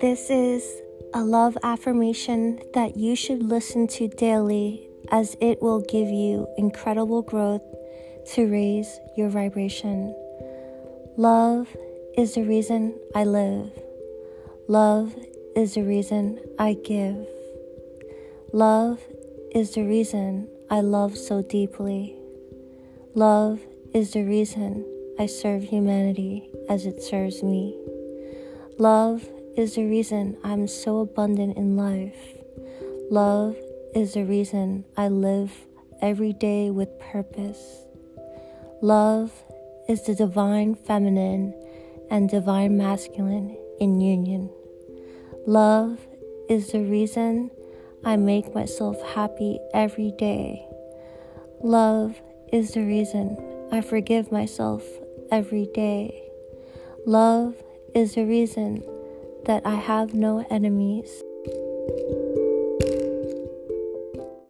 This is a love affirmation that you should listen to daily as it will give you incredible growth to raise your vibration. Love is the reason I live. Love is the reason I give. Love is the reason I love so deeply. Love is the reason I serve humanity as it serves me. Love is the reason I'm so abundant in life. Love is the reason I live every day with purpose. Love is the divine feminine and divine masculine in union. Love is the reason I make myself happy every day. Love is the reason I forgive myself every day. Love is the reason that I have no enemies.